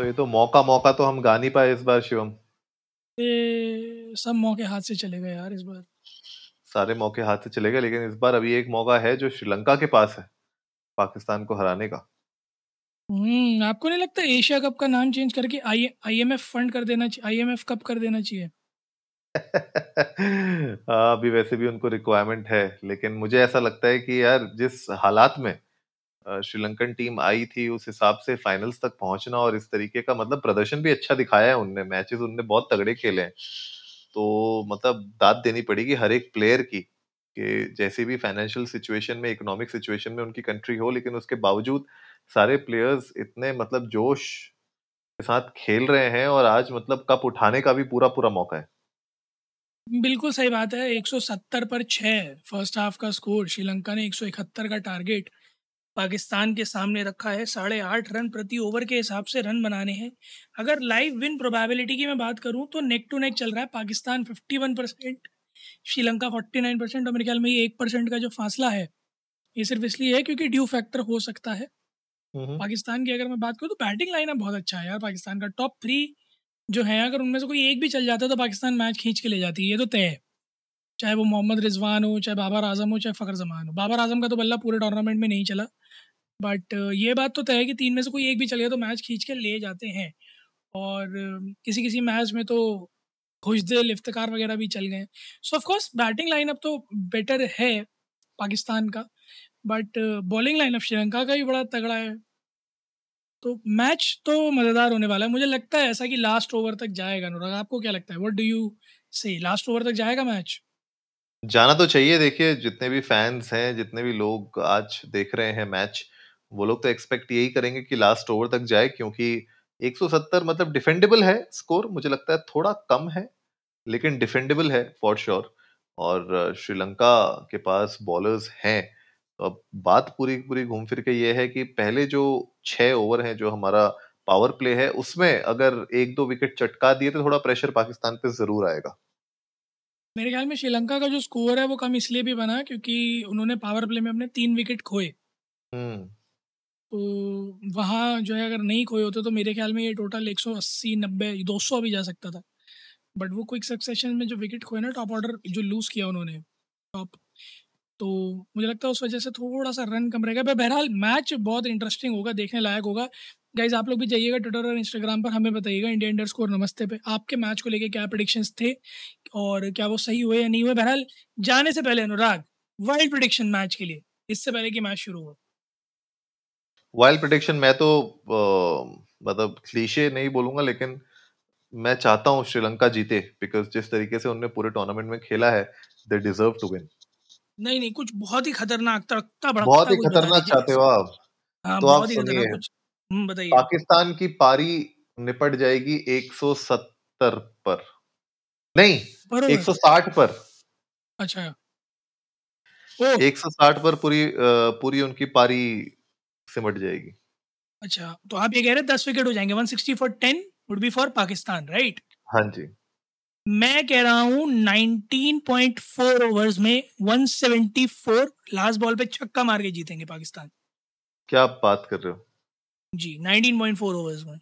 तो ये तो मौका मौका तो हम गा नहीं पाए इस बार शिवम। ये सब मौके हाथ से चले गए यार इस बार। सारे मौके हाथ से चले गए लेकिन इस बार अभी एक मौका है जो श्रीलंका के पास है पाकिस्तान को हराने का। हम्म आपको नहीं लगता एशिया कप का नाम चेंज करके आई आईएमएफ फंड कर देना चाहिए आईएमएफ कप कर देना चाहिए? हाँ, अभी वैसे भी उनको रिक्वायरमेंट है लेकिन मुझे ऐसा लगता है कि यार जिस हालात में श्रीलंकन टीम आई थी उस हिसाब से फाइनल्स तक पहुँचना और इस तरीके का मतलब प्रदर्शन भी अच्छा दिखाया है उनने मैचेस उनने बहुत तगड़े खेले हैं। तो मतलब दाद देनी पड़ेगी हर एक प्लेयर की कि जैसी भी फाइनेंशियल सिचुएशन में इकोनॉमिक सिचुएशन में उनकी कंट्री हो, लेकिन उसके बावजूद सारे प्लेयर्स इतने मतलब जोश के साथ खेल रहे हैं और आज मतलब कप उठाने का भी पूरा पूरा मौका है। बिल्कुल सही बात है 170 पर 6 फ़र्स्ट हाफ़ का स्कोर श्रीलंका ने 171 का टारगेट पाकिस्तान के सामने रखा है। साढ़े आठ रन प्रति ओवर के हिसाब से रन बनाने हैं। अगर लाइव विन प्रोबेबिलिटी की मैं बात करूँ तो नेक टू नेक चल रहा है। पाकिस्तान 51 परसेंट श्रीलंका 49 परसेंट और मेरे ख्याल में ये एक परसेंट का जो फासला है ये सिर्फ़ इसलिए है क्योंकि ड्यू फैक्टर हो सकता है। हम्म। पाकिस्तान की अगर मैं बात करूँ तो बैटिंग लाइनअप बहुत अच्छा है यार। पाकिस्तान का टॉप थ्री जो है अगर उनमें से कोई एक भी चल जाता है तो पाकिस्तान मैच खींच के ले जाती है। ये तो तय है। चाहे वो मोहम्मद रिजवान हो चाहे बाबर आज़म हो चाहे फ़खर जमान हो। बाबर आज़म का तो बल्ला पूरे टूर्नामेंट में नहीं चला। बट ये बात तो तय है कि तीन में से कोई एक भी चल गया तो मैच खींच के ले जाते हैं। और किसी किसी मैच में तो खुशदिल इफ्तिकार वगैरह भी चल गए so of course batting lineup तो बेटर है पाकिस्तान का। बट बॉलिंग लाइनअप श्रीलंका का भी बड़ा तगड़ा है। तो मैच तो मज़ेदार होने वाला है। मुझे लगता है ऐसा कि लास्ट ओवर तक जाएगा अनुराग। आपको क्या लगता है? What do you say last over तक जाएगा मैच? जाना तो चाहिए। देखिए, जितने भी फैंस हैं, जितने भी लोग आज देख रहे हैं मैच वो लोग तो एक्सपेक्ट यही करेंगे कि लास्ट ओवर तक जाए क्योंकि 170 मतलब डिफेंडेबल है स्कोर मुझे लगता है थोड़ा कम है लेकिन डिफेंडेबल है फॉर श्योर और श्रीलंका के पास बॉलर्स हैं। तो अब बात पूरी पूरी घूम फिर के ये है कि पहले जो छह ओवर हैं जो हमारा पावर प्ले है उसमें अगर एक दो विकेट चटका दिए तो थोड़ा प्रेशर पाकिस्तान पे ज़रूर आएगा। मेरे ख्याल में श्रीलंका का जो स्कोर है वो कम इसलिए भी बना क्योंकि उन्होंने पावर प्ले में अपने तीन विकेट खोए। हम्म। तो वहाँ जो है अगर नहीं खोए होते तो मेरे ख्याल में ये टोटल 180 90 200 भी जा सकता था। बट वो क्विक सक्सेशन में जो विकेट खोए ना टॉप ऑर्डर जो लूज़ किया उन्होंने टॉप तो मुझे लगता है उस वजह से थोड़ा सा रन कम रहेगा। बहरहाल मैच बहुत इंटरेस्टिंग होगा, देखने लायक होगा। गाइज़ आप लोग भी जाइएगा ट्विटर और इंस्टाग्राम पर, हमें बताइएगा इंडिया इंडर स्कोर नमस्ते पे, आपके मैच को लेके क्या प्रडिक्शंस थे और क्या वो सही हुए या नहीं हुए। बहरहाल, जाने से पहले अनुराग वाइल्ड प्रिडिक्शन मैच के लिए, इससे पहले कि मैच शुरू हो। वाइल्ड प्रोटेक्शन मैं तो अ, मतलब क्लीशे नहीं बोलूँगा लेकिन मैं चाहता हूँ श्रीलंका जीते बिकॉज़ जिस तरीके से उन्होंने पूरे टूर्नामेंट में खेला है दे डिजर्व टू विन नहीं नहीं कुछ बहुत ही खतरनाक तड़कता भड़कता बहुत ही कुछ बता खतरनाक दीजिए। चाहते हो आप। हाँ तो आप बहुत ही खतरनाक सुनिए कुछ। हम्म, बताइए। पाकिस्तान की पारी निपट जाएगी 170 पर। नहीं बरोबर 160 पर। अच्छा। ओ 160 पर पूरी अ, पूरी उनकी पारी सिमट जाएगी। अच्छा तो आप ये कह रहे हैं दस विकेट हो जाएँगे। 160 for 10 would be for Pakistan right हाँ जी। मैं कह रहा हूँ 19.4 ओवर्स में 174 लास्ट बॉल पे छक्का मार के जीतेंगे पाकिस्तान। क्या आप बात कर रहे हो? जी 19.4 ओवर्स में।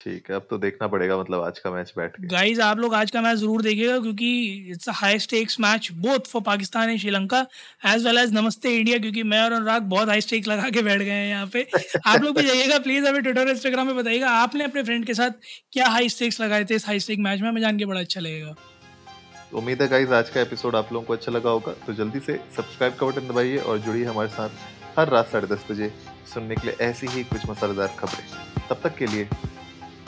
ठीक है अब तो देखना पड़ेगा मतलब आज का मैच बैठ के। गाइस आप लोग आज का मैच ज़रूर देखिएगा क्योंकि it's a high stakes match both for Pakistan and Sri Lanka as well as Namaste India क्योंकि मैं और अनुराग बहुत हाई स्टेक्स लगा के बैठ गए हैं यहाँ पे। आप लोग भी जाइएगा प्लीज़ हमें ट्विटर इंस्टाग्राम पे बताइएगा आपने अपने फ्रेंड के साथ क्या हाई स्टेक्स लगाए थे इस हाई स्टेक मैच में? हमें जान के बड़ा अच्छा लगेगा। तो उम्मीद है गाइज़ आज का एपिसोड आप लोगों को अच्छा लगा होगा तो जल्दी से सब्सक्राइब का बटन दबाइए और जुड़िए हमारे साथ हर रात साढ़े दस बजे सुनने के लिए ऐसी ही कुछ मसालेदार खबरें। तब तक के लिए